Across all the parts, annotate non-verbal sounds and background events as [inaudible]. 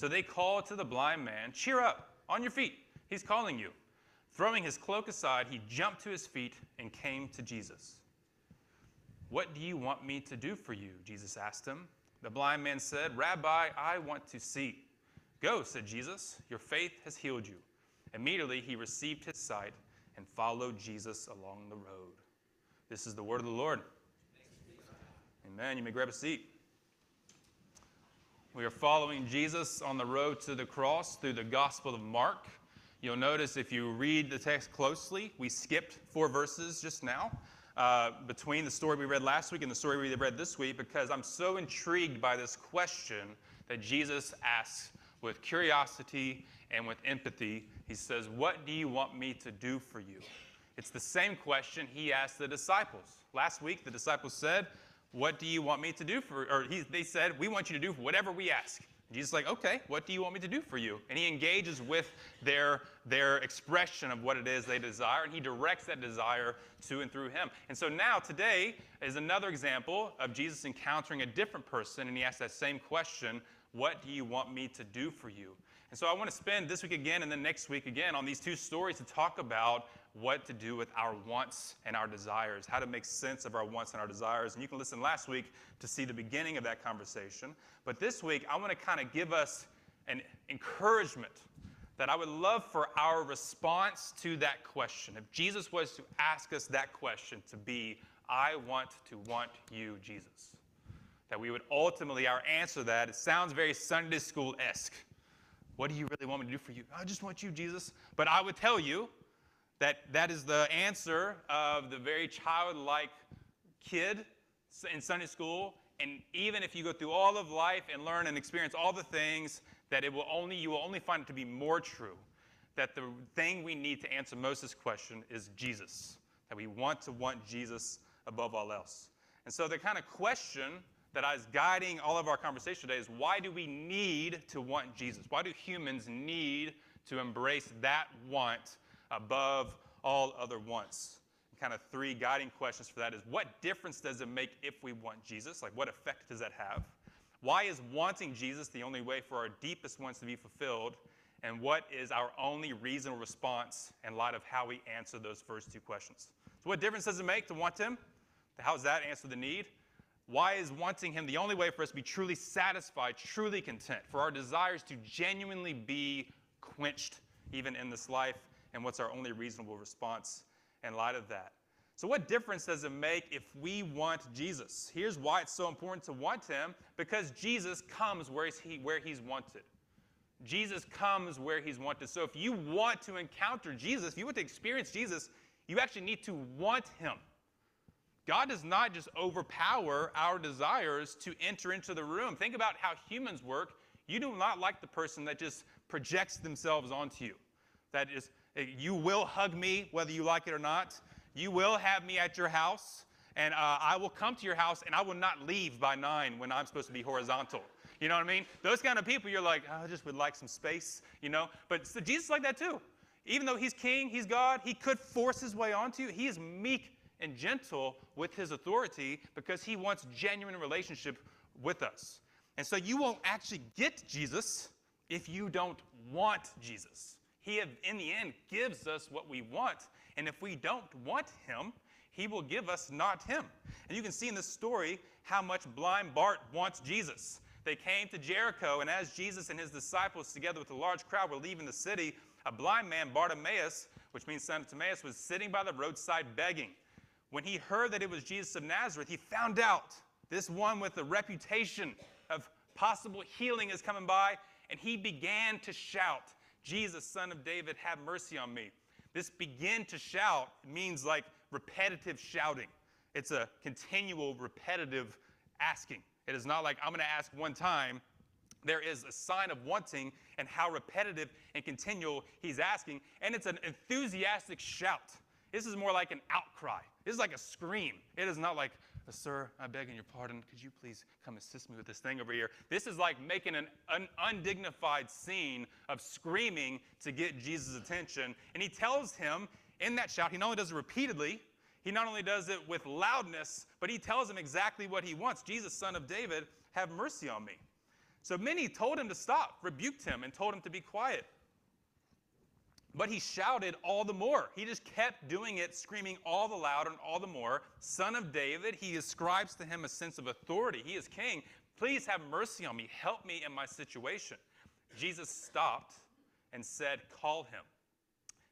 So they called to the blind man, Cheer up, on your feet, he's calling you. Throwing his cloak aside, he jumped to his feet and came to Jesus. What do you want me to do for you? Jesus asked him. The blind man said, Rabbi, I want to see. Go, said Jesus, your faith has healed you. Immediately he received his sight and followed Jesus along the road. This is the word of the Lord. Amen. You may grab a seat. We are following Jesus on the road to the cross through the Gospel of Mark. You'll notice if you read the text closely, we skipped four verses just now uh, between the story we read last week and the story we read this week because I'm so intrigued by this question that Jesus asks with curiosity and with empathy. He says, What do you want me to do for you? It's the same question he asked the disciples. Last week, the disciples said, What do you want me to do for Or he, they said, We want you to do whatever we ask. Jesus is like, okay, what do you want me to do for you? And he engages with their, their expression of what it is they desire, and he directs that desire to and through him. And so now, today, is another example of Jesus encountering a different person, and he asks that same question What do you want me to do for you? And so I want to spend this week again and then next week again on these two stories to talk about what to do with our wants and our desires, how to make sense of our wants and our desires. And you can listen last week to see the beginning of that conversation. But this week, I want to kind of give us an encouragement that I would love for our response to that question. If Jesus was to ask us that question, to be, I want to want you, Jesus. That we would ultimately, our answer that, it sounds very Sunday school esque. What do you really want me to do for you? I just want you, Jesus. But I would tell you that that is the answer of the very childlike kid in Sunday school. And even if you go through all of life and learn and experience all the things, that it will only you will only find it to be more true. That the thing we need to answer most this question is Jesus. That we want to want Jesus above all else. And so the kind of question that is guiding all of our conversation today is why do we need to want Jesus? Why do humans need to embrace that want above all other wants? Kind of three guiding questions for that is what difference does it make if we want Jesus? Like, what effect does that have? Why is wanting Jesus the only way for our deepest wants to be fulfilled? And what is our only reasonable response in light of how we answer those first two questions? So, what difference does it make to want Him? How does that answer the need? Why is wanting Him the only way for us to be truly satisfied, truly content, for our desires to genuinely be quenched even in this life? And what's our only reasonable response in light of that? So, what difference does it make if we want Jesus? Here's why it's so important to want Him because Jesus comes where he's, where he's wanted. Jesus comes where He's wanted. So, if you want to encounter Jesus, if you want to experience Jesus, you actually need to want Him. God does not just overpower our desires to enter into the room. Think about how humans work. You do not like the person that just projects themselves onto you. That is, you will hug me whether you like it or not. You will have me at your house, and uh, I will come to your house, and I will not leave by nine when I'm supposed to be horizontal. You know what I mean? Those kind of people, you're like, oh, I just would like some space, you know? But so Jesus is like that too. Even though he's king, he's God, he could force his way onto you. He is meek and gentle with his authority because he wants genuine relationship with us. And so you won't actually get Jesus if you don't want Jesus. He, in the end, gives us what we want. And if we don't want him, he will give us not him. And you can see in this story how much blind Bart wants Jesus. They came to Jericho, and as Jesus and his disciples, together with a large crowd, were leaving the city, a blind man, Bartimaeus, which means son of Timaeus, was sitting by the roadside begging. When he heard that it was Jesus of Nazareth, he found out this one with the reputation of possible healing is coming by, and he began to shout, Jesus, son of David, have mercy on me. This begin to shout means like repetitive shouting. It's a continual, repetitive asking. It is not like I'm going to ask one time there is a sign of wanting and how repetitive and continual he's asking. And it's an enthusiastic shout. This is more like an outcry. This is like a scream. It is not like, Sir, I beg in your pardon. Could you please come assist me with this thing over here? This is like making an, an undignified scene of screaming to get Jesus' attention. And he tells him in that shout, he not only does it repeatedly, he not only does it with loudness, but he tells him exactly what he wants Jesus, son of David, have mercy on me. So many told him to stop, rebuked him, and told him to be quiet. But he shouted all the more. He just kept doing it, screaming all the louder and all the more. Son of David, he ascribes to him a sense of authority. He is king. Please have mercy on me. Help me in my situation. Jesus stopped and said, Call him.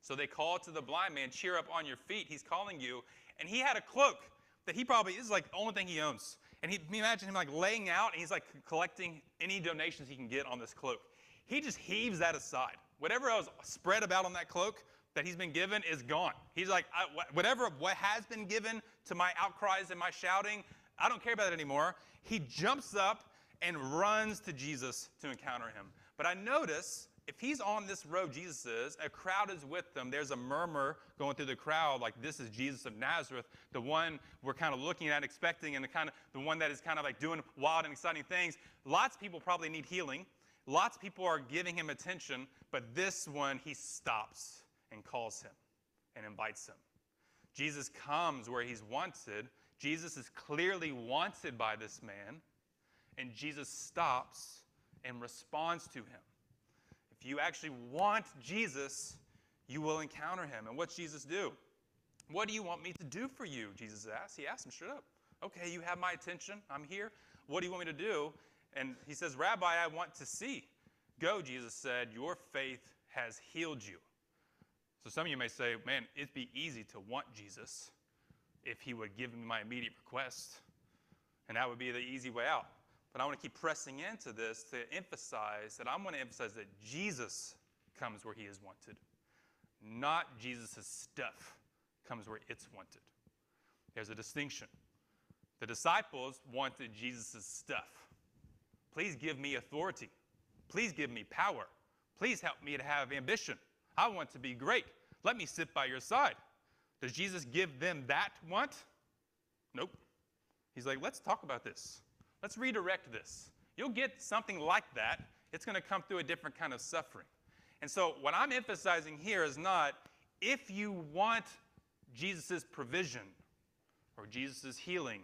So they called to the blind man, Cheer up on your feet. He's calling you. And he had a cloak that he probably is like the only thing he owns. And he imagine him like laying out and he's like collecting any donations he can get on this cloak. He just heaves that aside. Whatever else spread about on that cloak that he's been given is gone. He's like, whatever what has been given to my outcries and my shouting, I don't care about it anymore. He jumps up and runs to Jesus to encounter him. But I notice if he's on this road, Jesus is, a crowd is with them. There's a murmur going through the crowd, like this is Jesus of Nazareth, the one we're kind of looking at, expecting, and the kind of the one that is kind of like doing wild and exciting things. Lots of people probably need healing. Lots of people are giving him attention, but this one he stops and calls him and invites him. Jesus comes where he's wanted. Jesus is clearly wanted by this man, and Jesus stops and responds to him. If you actually want Jesus, you will encounter him. And what's Jesus do? What do you want me to do for you? Jesus asks. He asks him straight up. Okay, you have my attention. I'm here. What do you want me to do? And he says, Rabbi, I want to see. Go, Jesus said, your faith has healed you. So some of you may say, man, it'd be easy to want Jesus if he would give me my immediate request. And that would be the easy way out. But I want to keep pressing into this to emphasize that I'm going to emphasize that Jesus comes where he is wanted, not Jesus' stuff comes where it's wanted. There's a distinction. The disciples wanted Jesus' stuff. Please give me authority. Please give me power. Please help me to have ambition. I want to be great. Let me sit by your side. Does Jesus give them that want? Nope. He's like, let's talk about this. Let's redirect this. You'll get something like that. It's going to come through a different kind of suffering. And so, what I'm emphasizing here is not if you want Jesus' provision, or Jesus' healing,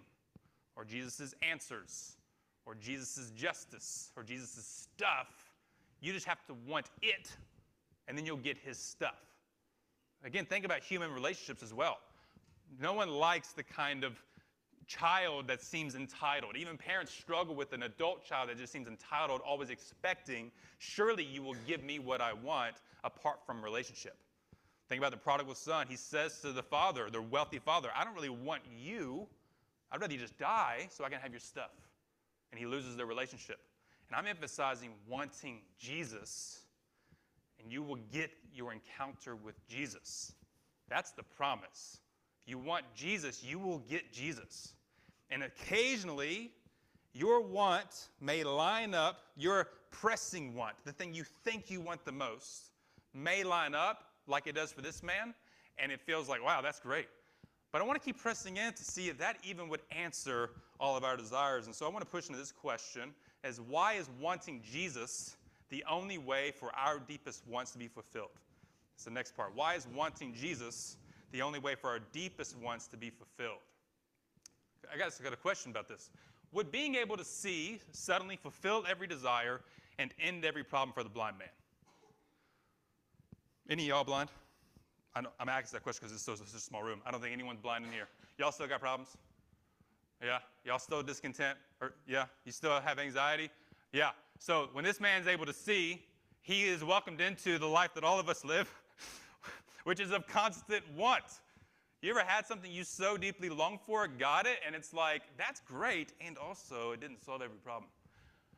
or Jesus' answers, or Jesus' justice, or Jesus' stuff, you just have to want it, and then you'll get his stuff. Again, think about human relationships as well. No one likes the kind of child that seems entitled. Even parents struggle with an adult child that just seems entitled, always expecting, surely you will give me what I want apart from relationship. Think about the prodigal son. He says to the father, the wealthy father, I don't really want you. I'd rather you just die so I can have your stuff. And he loses the relationship. And I'm emphasizing wanting Jesus, and you will get your encounter with Jesus. That's the promise. If you want Jesus, you will get Jesus. And occasionally, your want may line up, your pressing want, the thing you think you want the most, may line up like it does for this man, and it feels like, wow, that's great. But I want to keep pressing in to see if that even would answer all of our desires. And so I want to push into this question as why is wanting Jesus the only way for our deepest wants to be fulfilled? It's the next part. Why is wanting Jesus the only way for our deepest wants to be fulfilled? I guess I got a question about this. Would being able to see suddenly fulfill every desire and end every problem for the blind man? Any of y'all blind? I am asking that question because it's so, such a small room. I don't think anyone's blind in here. Y'all still got problems? Yeah? Y'all still discontent? Or yeah? You still have anxiety? Yeah. So when this man's able to see, he is welcomed into the life that all of us live, [laughs] which is of constant want. You ever had something you so deeply longed for, got it, and it's like, that's great, and also it didn't solve every problem.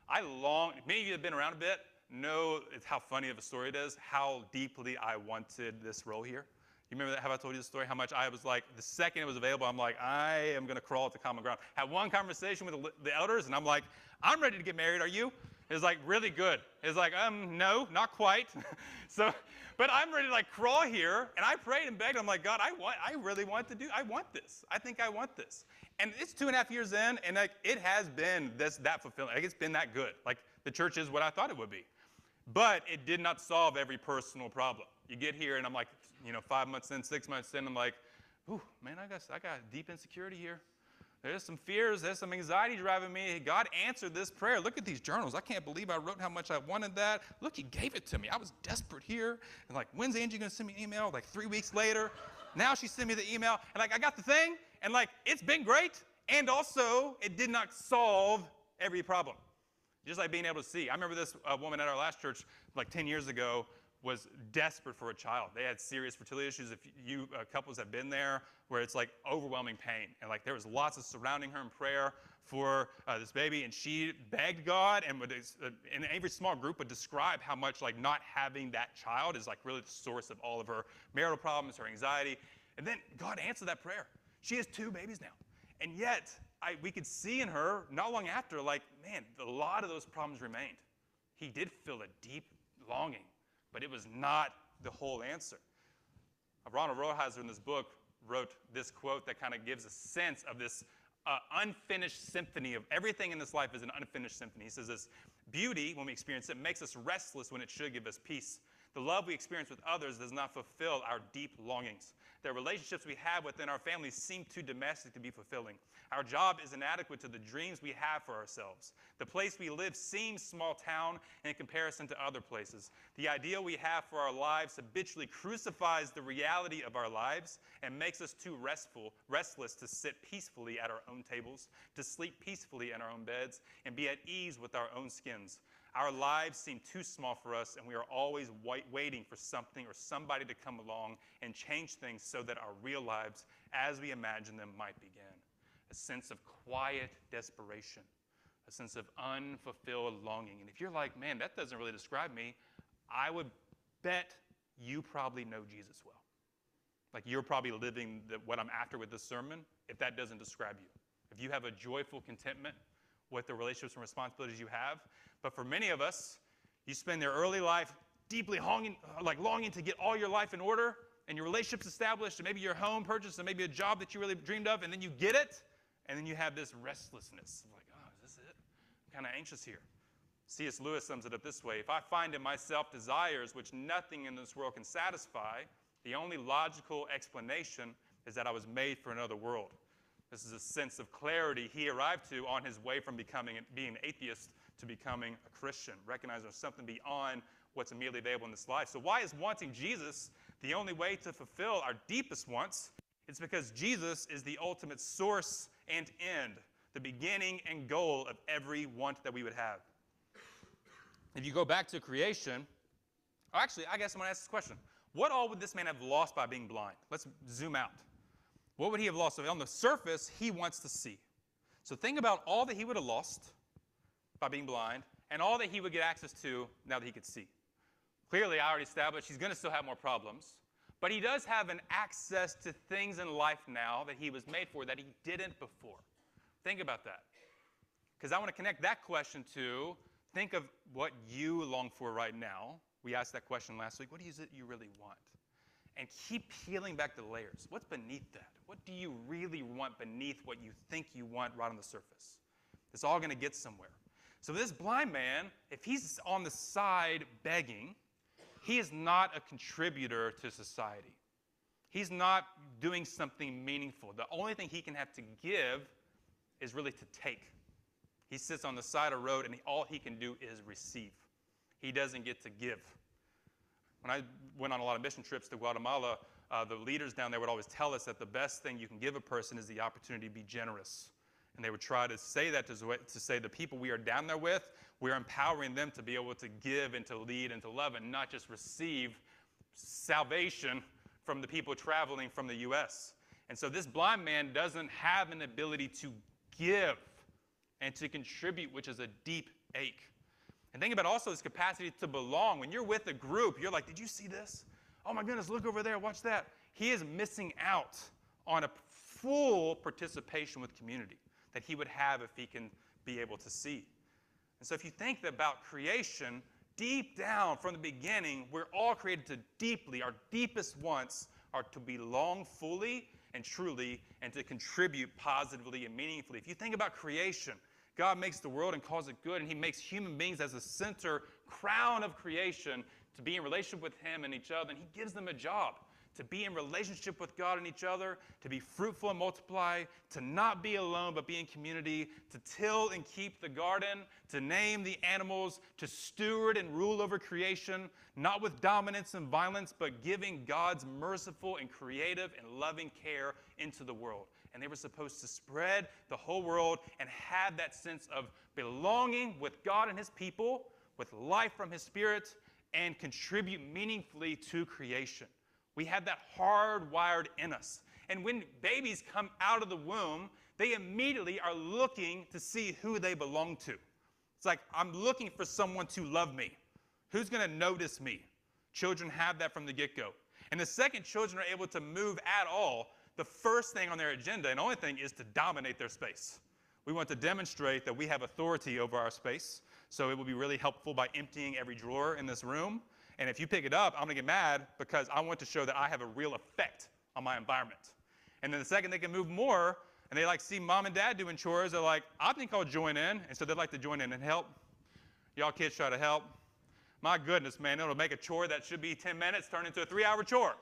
I long, many of you have been around a bit, know it's how funny of a story it is, how deeply I wanted this role here. You remember that? Have I told you the story? How much I was like, the second it was available, I'm like, I am going to crawl to common ground. Had one conversation with the, the elders, and I'm like, I'm ready to get married. Are you? It's like really good. It's like, um, no, not quite. [laughs] so, but I'm ready to like crawl here, and I prayed and begged. I'm like, God, I want, I really want to do, I want this. I think I want this. And it's two and a half years in, and like it has been this that fulfilling. Like it's been that good. Like the church is what I thought it would be. But it did not solve every personal problem. You get here, and I'm like, you know, five months in, six months in, I'm like, ooh, man, I got, I got deep insecurity here. There's some fears, there's some anxiety driving me. God answered this prayer. Look at these journals. I can't believe I wrote how much I wanted that. Look, He gave it to me. I was desperate here. And like, when's Angie gonna send me an email? Like three weeks later. Now she sent me the email. And like, I got the thing. And like, it's been great. And also, it did not solve every problem. Just like being able to see. I remember this uh, woman at our last church like 10 years ago was desperate for a child. They had serious fertility issues. If you uh, couples have been there, where it's like overwhelming pain, and like there was lots of surrounding her in prayer for uh, this baby, and she begged God, and would, uh, in every small group would describe how much like not having that child is like really the source of all of her marital problems, her anxiety, and then God answered that prayer. She has two babies now, and yet I, we could see in her not long after, like man, a lot of those problems remained. He did feel a deep longing but it was not the whole answer. Ronald Rolheiser in this book wrote this quote that kind of gives a sense of this uh, unfinished symphony of everything in this life is an unfinished symphony. He says this beauty, when we experience it, makes us restless when it should give us peace. The love we experience with others does not fulfill our deep longings. The relationships we have within our families seem too domestic to be fulfilling. Our job is inadequate to the dreams we have for ourselves. The place we live seems small town in comparison to other places. The ideal we have for our lives habitually crucifies the reality of our lives and makes us too restful, restless to sit peacefully at our own tables, to sleep peacefully in our own beds, and be at ease with our own skins. Our lives seem too small for us, and we are always waiting for something or somebody to come along and change things so that our real lives, as we imagine them, might begin. A sense of quiet desperation, a sense of unfulfilled longing. And if you're like, man, that doesn't really describe me, I would bet you probably know Jesus well. Like you're probably living the, what I'm after with this sermon if that doesn't describe you. If you have a joyful contentment with the relationships and responsibilities you have, but for many of us, you spend their early life deeply longing, like longing to get all your life in order and your relationships established, and maybe your home purchased, and maybe a job that you really dreamed of, and then you get it, and then you have this restlessness like, oh, is this it? I'm kind of anxious here. C.S. Lewis sums it up this way If I find in myself desires which nothing in this world can satisfy, the only logical explanation is that I was made for another world. This is a sense of clarity he arrived to on his way from becoming being an atheist to becoming a Christian, recognizing there's something beyond what's immediately available in this life. So, why is wanting Jesus the only way to fulfill our deepest wants? It's because Jesus is the ultimate source and end, the beginning and goal of every want that we would have. If you go back to creation, oh, actually, I guess I'm going to ask this question. What all would this man have lost by being blind? Let's zoom out. What would he have lost? On the surface, he wants to see. So think about all that he would have lost by being blind, and all that he would get access to now that he could see. Clearly, I already established he's going to still have more problems, but he does have an access to things in life now that he was made for that he didn't before. Think about that. Because I want to connect that question to think of what you long for right now. We asked that question last week. What is it you really want? And keep peeling back the layers. What's beneath that? What do you really want beneath what you think you want right on the surface? It's all going to get somewhere. So, this blind man, if he's on the side begging, he is not a contributor to society. He's not doing something meaningful. The only thing he can have to give is really to take. He sits on the side of the road and all he can do is receive. He doesn't get to give. When I went on a lot of mission trips to Guatemala, uh, the leaders down there would always tell us that the best thing you can give a person is the opportunity to be generous. And they would try to say that to, to say the people we are down there with, we're empowering them to be able to give and to lead and to love and not just receive salvation from the people traveling from the U.S. And so this blind man doesn't have an ability to give and to contribute, which is a deep ache. And think about also his capacity to belong. When you're with a group, you're like, did you see this? Oh my goodness, look over there, watch that. He is missing out on a full participation with community that he would have if he can be able to see. And so if you think about creation, deep down from the beginning, we're all created to deeply, our deepest wants are to belong fully and truly and to contribute positively and meaningfully. If you think about creation, God makes the world and calls it good, and He makes human beings as the center crown of creation to be in relationship with Him and each other, and He gives them a job to be in relationship with God and each other, to be fruitful and multiply, to not be alone but be in community, to till and keep the garden, to name the animals, to steward and rule over creation, not with dominance and violence, but giving God's merciful and creative and loving care into the world. And they were supposed to spread the whole world and have that sense of belonging with God and His people, with life from His Spirit, and contribute meaningfully to creation. We have that hardwired in us. And when babies come out of the womb, they immediately are looking to see who they belong to. It's like, I'm looking for someone to love me. Who's going to notice me? Children have that from the get go. And the second children are able to move at all, the first thing on their agenda and only thing is to dominate their space. We want to demonstrate that we have authority over our space. So it will be really helpful by emptying every drawer in this room and if you pick it up, I'm to get mad because I want to show that I have a real effect on my environment. And then the second they can move more and they like see mom and dad doing chores, they're like, I think I'll join in. And so they'd like to join in and help. Y'all kids try to help. My goodness, man, it'll make a chore that should be 10 minutes turn into a three hour chore.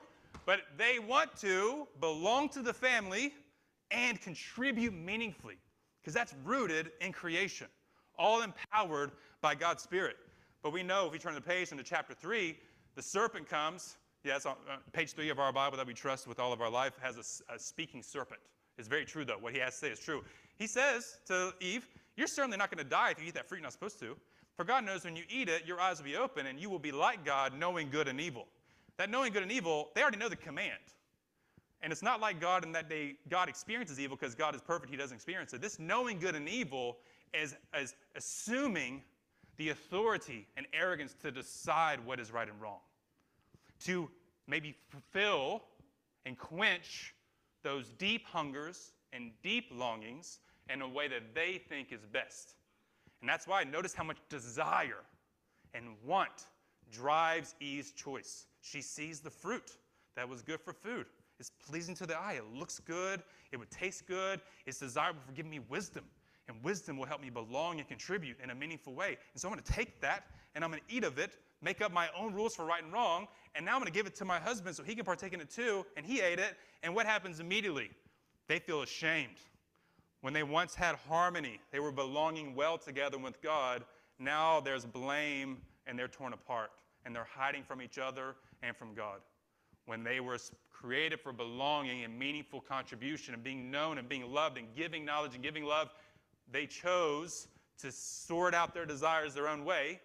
But they want to belong to the family and contribute meaningfully because that's rooted in creation, all empowered by God's Spirit. But we know if we turn the page into chapter 3, the serpent comes. Yes, on uh, page 3 of our Bible that we trust with all of our life has a, a speaking serpent. It's very true, though. What he has to say is true. He says to Eve, You're certainly not going to die if you eat that fruit you're not supposed to. For God knows when you eat it, your eyes will be open and you will be like God, knowing good and evil. That knowing good and evil, they already know the command. And it's not like God in that day, God experiences evil because God is perfect, He doesn't experience it. This knowing good and evil is, is assuming the authority and arrogance to decide what is right and wrong, to maybe fulfill and quench those deep hungers and deep longings in a way that they think is best. And that's why notice how much desire and want drives Eve's choice. She sees the fruit that was good for food. It's pleasing to the eye. It looks good. It would taste good. It's desirable for giving me wisdom and wisdom will help me belong and contribute in a meaningful way. And so I'm going to take that and I'm going to eat of it, make up my own rules for right and wrong, and now I'm going to give it to my husband so he can partake in it too. And he ate it. And what happens immediately? They feel ashamed. When they once had harmony, they were belonging well together with God. Now there's blame and they're torn apart and they're hiding from each other and from God. When they were created for belonging and meaningful contribution and being known and being loved and giving knowledge and giving love, they chose to sort out their desires their own way,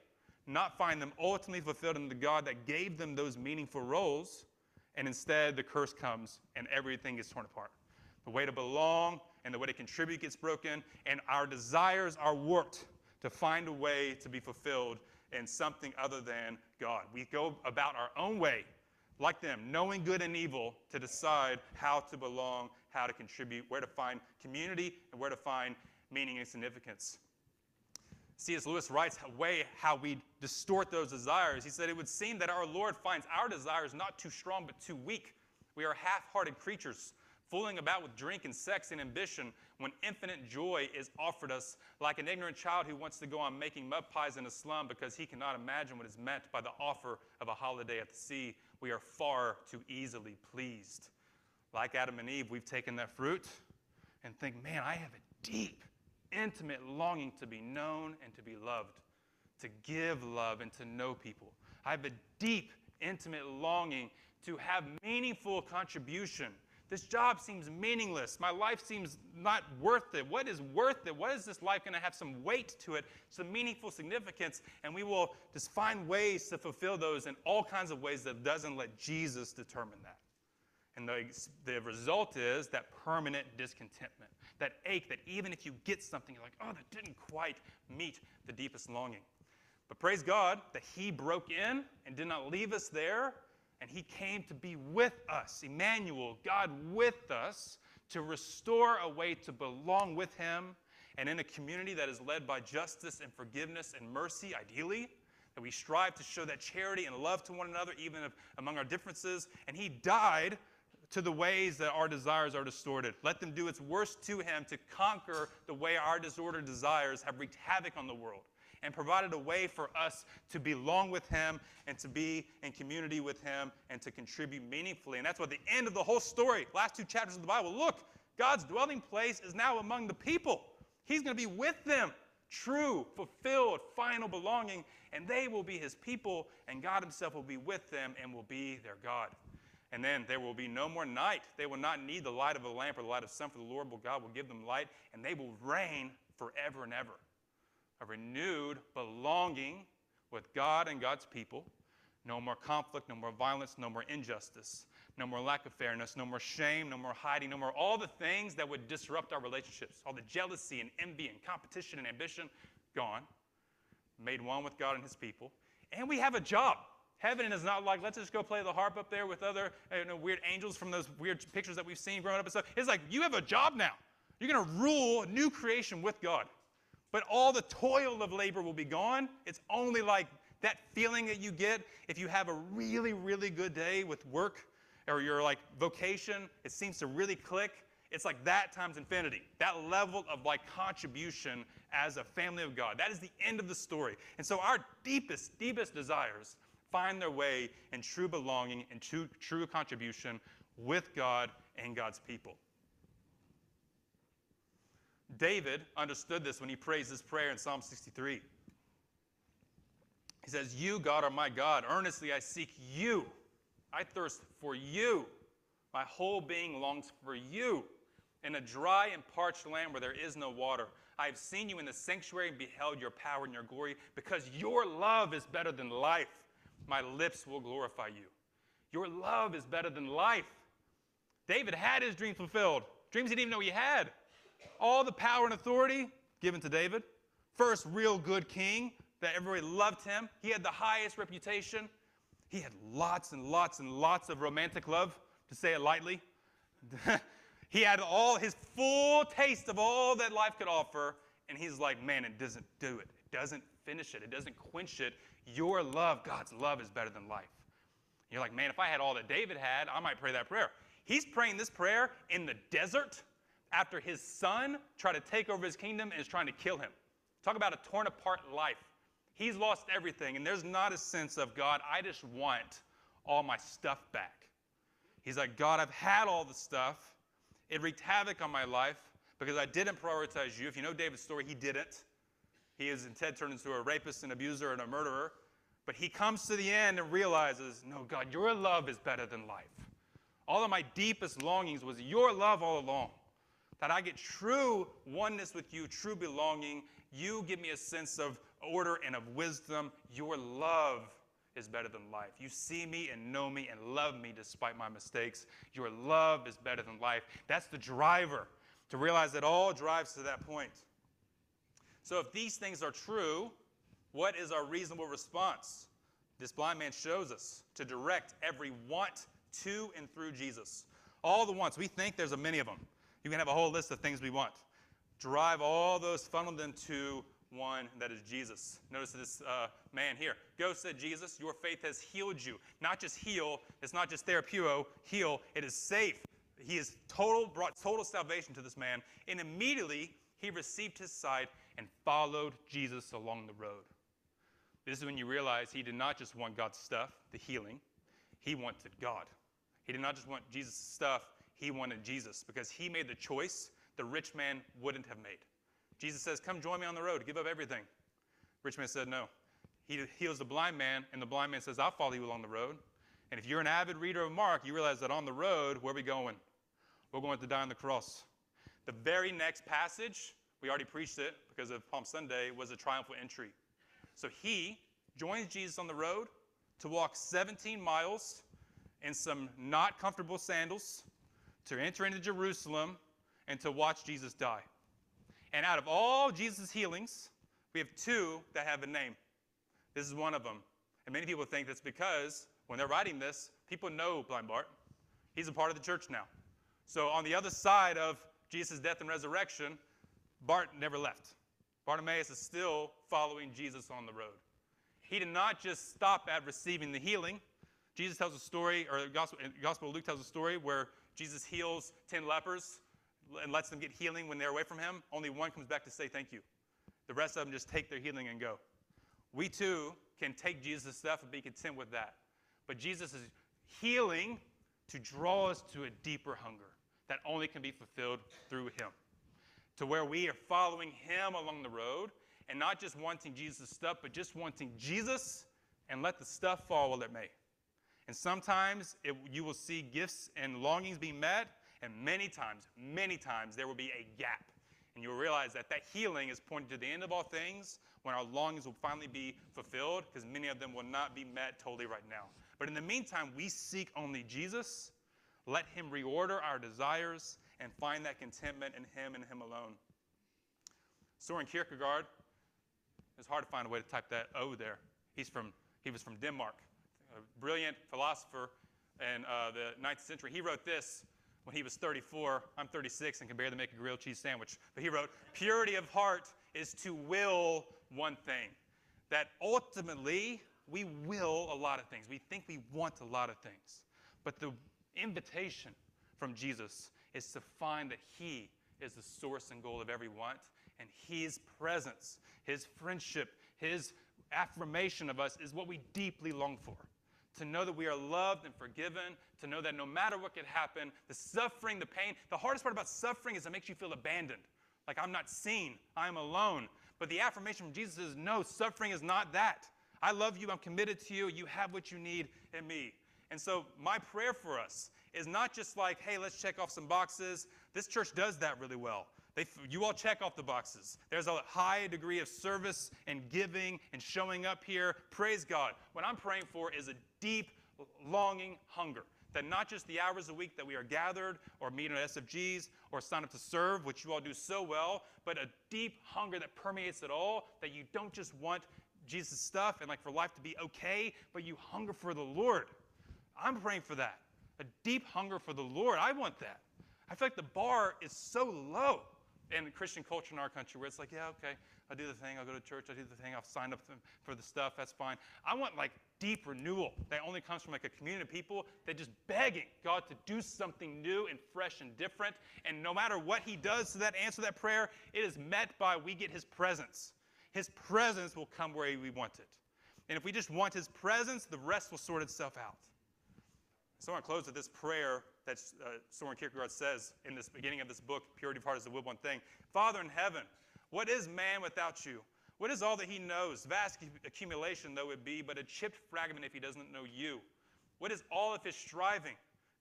not find them ultimately fulfilled in the God that gave them those meaningful roles, and instead the curse comes and everything gets torn apart. The way to belong and the way to contribute gets broken, and our desires are warped to find a way to be fulfilled in something other than God. We go about our own way, like them, knowing good and evil, to decide how to belong, how to contribute, where to find community, and where to find meaning and significance. C.S. Lewis writes way how we distort those desires. He said, It would seem that our Lord finds our desires not too strong but too weak. We are half hearted creatures, fooling about with drink and sex and ambition when infinite joy is offered us, like an ignorant child who wants to go on making mud pies in a slum because he cannot imagine what is meant by the offer of a holiday at the sea. We are far too easily pleased. Like Adam and Eve, we've taken that fruit and think, man, I have a deep intimate longing to be known and to be loved, to give love and to know people. I have a deep, intimate longing to have meaningful contribution. This job seems meaningless. My life seems not worth it. What is worth it? What is this life going to have some weight to it, some meaningful significance? And we will just find ways to fulfill those in all kinds of ways that doesn't let Jesus determine that. And the, the result is that permanent discontentment that ache that even if you get something, you're like, oh, that didn't quite meet the deepest longing. But praise God that He broke in and did not leave us there, and He came to be with us, Emmanuel, God with us, to restore a way to belong with Him and in a community that is led by justice and forgiveness and mercy, ideally, that we strive to show that charity and love to one another, even if, among our differences. And he died to the ways that our desires are distorted. Let them do its worst to him to conquer the way our disordered desires have wreaked havoc on the world and provided a way for us to belong with him and to be in community with him and to contribute meaningfully. And that's what the end of the whole story, last two chapters of the Bible. Look, God's dwelling place is now among the people. He's going to be with them, true, fulfilled, final belonging, and they will be his people, and God himself will be with them and will be their God. And then there will be no more night. They will not need the light of a lamp or the light of sun, for the Lord will God will give them light, and they will reign forever and ever. A renewed belonging with God and God's people. No more conflict, no more violence, no more injustice, no more lack of fairness, no more shame, no more hiding, no more all the things that would disrupt our relationships, all the jealousy and envy and competition and ambition, gone. Made one with God and His people. And we have a job. Heaven is not like, let's just go play the harp up there with other uh, you know, weird angels from those weird pictures that we've seen growing up and stuff. It's like, you have a job now. You're going to rule new creation with God. But all the toil of labor will be gone. It's only like that feeling that you get if you have a really, really good day with work or your like vocation, it seems to really click. It's like that times infinity. That level of like contribution as a family of God. That is the end of the story. And so our deepest, deepest desires find their way in true belonging and true, true contribution with God and God's people. David understood this when he prays this prayer in Psalm 63. He says, You, God, are my God. Earnestly I seek you. I thirst for you. My whole being longs for you. In a dry and parched land where there is no water, I have seen you in the sanctuary and beheld your power and your glory, because your love is better than life. My lips will glorify you. Your love is better than life. David had his dreams fulfilled, dreams he didn't even know he had. All the power and authority given to David. First real good king that everybody loved him. He had the highest reputation. He had lots and lots and lots of romantic love, to say it lightly. [laughs] he had all his full taste of all that life could offer, and he's like, man, it doesn't do it. It doesn't finish it. It doesn't quench it. Your love, God's love, is better than life. You're like, man, if I had all that David had, I might pray that prayer. He's praying this prayer in the desert after his son tried to take over his kingdom and is trying to kill him. Talk about a torn apart life. He's lost everything, and there's not a sense of, God, I just want all my stuff back. He's like, God, I've had all the stuff. It wreaked havoc on my life because I didn't prioritize you. If you know David's story, he didn't. He is instead turned into a rapist, an abuser, and a murderer. But he comes to the end and realizes, no, God, your love is better than life. All of my deepest longings was your love all along. That I get true oneness with you, true belonging. You give me a sense of order and of wisdom. Your love is better than life. You see me and know me and love me despite my mistakes. Your love is better than life. That's the driver to realize that all drives to that point. So, if these things are true, what is our reasonable response? This blind man shows us to direct every want to and through Jesus. All the wants. We think there's a many of them. You can have a whole list of things we want. Drive all those, funnel them to one that is Jesus. Notice this uh, man here. Go, said Jesus, your faith has healed you. Not just heal, it's not just therapeuo, heal, it is safe. He has total, brought total salvation to this man. And immediately he received his sight and followed Jesus along the road. This is when you realize he did not just want God's stuff, the healing, he wanted God. He did not just want Jesus' stuff, he wanted Jesus because he made the choice the rich man wouldn't have made. Jesus says, Come join me on the road, give up everything. Rich man said, No. He heals the blind man, and the blind man says, I'll follow you along the road. And if you're an avid reader of Mark, you realize that on the road, where are we going? We're going to die on the cross. The very next passage, we already preached it because of Palm Sunday, was a triumphal entry. So he joins Jesus on the road to walk 17 miles in some not comfortable sandals to enter into Jerusalem and to watch Jesus die. And out of all Jesus' healings, we have two that have a name. This is one of them. And many people think that's because when they're writing this, people know Blind Bart. He's a part of the church now. So on the other side of Jesus' death and resurrection, Bart never left. Bartimaeus is still following Jesus on the road. He did not just stop at receiving the healing. Jesus tells a story, or the Gospel, Gospel of Luke tells a story where Jesus heals 10 lepers and lets them get healing when they're away from him. Only one comes back to say thank you. The rest of them just take their healing and go. We too can take Jesus' stuff and be content with that. But Jesus is healing to draw us to a deeper hunger that only can be fulfilled through him. To where we are following him along the road and not just wanting Jesus' stuff, but just wanting Jesus and let the stuff fall while it may. And sometimes it, you will see gifts and longings being met, and many times, many times, there will be a gap. And you'll realize that that healing is pointing to the end of all things when our longings will finally be fulfilled, because many of them will not be met totally right now. But in the meantime, we seek only Jesus, let Him reorder our desires, and find that contentment in Him and Him alone. Soren Kierkegaard, it's hard to find a way to type that O there. He's from, he was from Denmark, a brilliant philosopher in uh, the 19th century. He wrote this when he was 34. I'm 36 and can barely make a grilled cheese sandwich. But he wrote, Purity of heart is to will one thing. That ultimately, we will a lot of things. We think we want a lot of things. But the invitation from Jesus is to find that He is the source and goal of every want, and His presence, His friendship, His affirmation of us is what we deeply long for to know that we are loved and forgiven, to know that no matter what could happen, the suffering, the pain, the hardest part about suffering is it makes you feel abandoned. Like I'm not seen, I'm alone. But the affirmation from Jesus is no, suffering is not that. I love you, I'm committed to you, you have what you need in me. And so, my prayer for us is not just like, hey, let's check off some boxes. This church does that really well. They, you all check off the boxes. There's a high degree of service and giving and showing up here. Praise God. What I'm praying for is a deep, longing hunger. That not just the hours a week that we are gathered or meet at SFGs or sign up to serve, which you all do so well, but a deep hunger that permeates it all, that you don't just want Jesus' stuff and like for life to be okay, but you hunger for the Lord. I'm praying for that. A deep hunger for the Lord. I want that. I feel like the bar is so low the Christian culture in our country where it's like, yeah, okay, I'll do the thing, I'll go to church, I'll do the thing, I'll sign up for the stuff, that's fine. I want like deep renewal that only comes from like a community of people that just begging God to do something new and fresh and different. And no matter what He does to that answer that prayer, it is met by we get His presence. His presence will come where we want it. And if we just want His presence, the rest will sort itself out. So I want to close with this prayer that uh, Soren Kierkegaard says in this beginning of this book, Purity of Heart is to Will One Thing. Father in heaven, what is man without you? What is all that he knows? Vast accumulation, though it be, but a chipped fragment if he doesn't know you. What is all of his striving?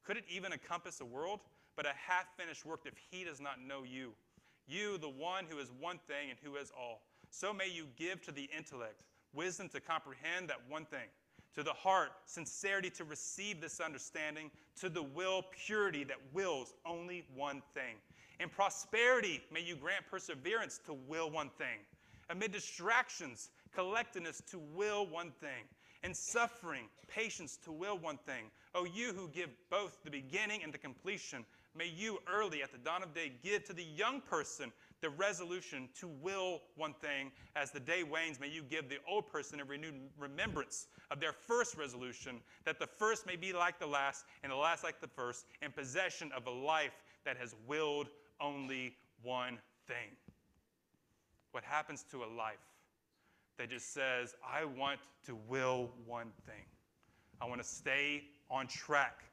Could it even encompass a world? But a half finished work if he does not know you. You, the one who is one thing and who is all. So may you give to the intellect wisdom to comprehend that one thing to the heart, sincerity to receive this understanding, to the will, purity that wills only one thing. In prosperity, may you grant perseverance to will one thing. Amid distractions, collectedness to will one thing. In suffering, patience to will one thing. O you who give both the beginning and the completion, may you early at the dawn of day give to the young person the resolution to will one thing. As the day wanes, may you give the old person a renewed remembrance of their first resolution, that the first may be like the last, and the last like the first, in possession of a life that has willed only one thing. What happens to a life that just says, I want to will one thing? I want to stay on track.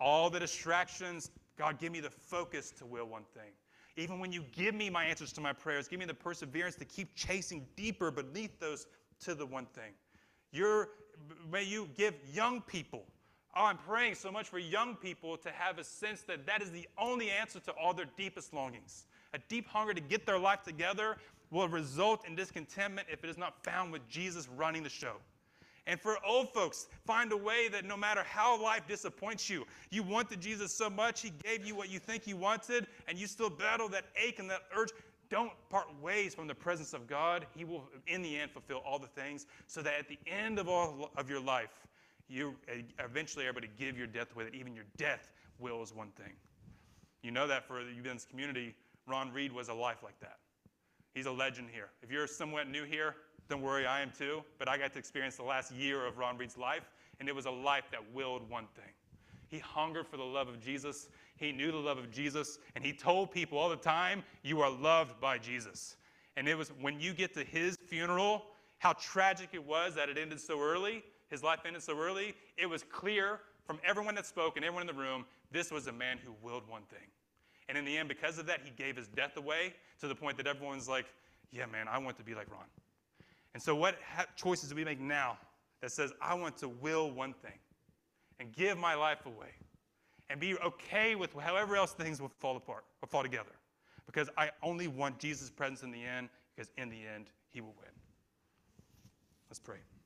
All the distractions, God, give me the focus to will one thing. Even when you give me my answers to my prayers, give me the perseverance to keep chasing deeper beneath those to the one thing. You're, may you give young people, oh, I'm praying so much for young people to have a sense that that is the only answer to all their deepest longings. A deep hunger to get their life together will result in discontentment if it is not found with Jesus running the show. And for old folks, find a way that no matter how life disappoints you, you wanted Jesus so much, He gave you what you think He wanted, and you still battle that ache and that urge. Don't part ways from the presence of God. He will, in the end, fulfill all the things so that at the end of all of your life, you uh, eventually are able to give your death away, that even your death will is one thing. You know that for you've been in this community, Ron Reed was a life like that. He's a legend here. If you're somewhat new here, don't worry, I am too. But I got to experience the last year of Ron Reed's life, and it was a life that willed one thing. He hungered for the love of Jesus. He knew the love of Jesus, and he told people all the time, You are loved by Jesus. And it was when you get to his funeral, how tragic it was that it ended so early, his life ended so early, it was clear from everyone that spoke and everyone in the room, this was a man who willed one thing. And in the end, because of that, he gave his death away to the point that everyone's like, yeah, man, I want to be like Ron. And so, what ha- choices do we make now that says, I want to will one thing and give my life away and be okay with however else things will fall apart or fall together? Because I only want Jesus' presence in the end, because in the end, he will win. Let's pray.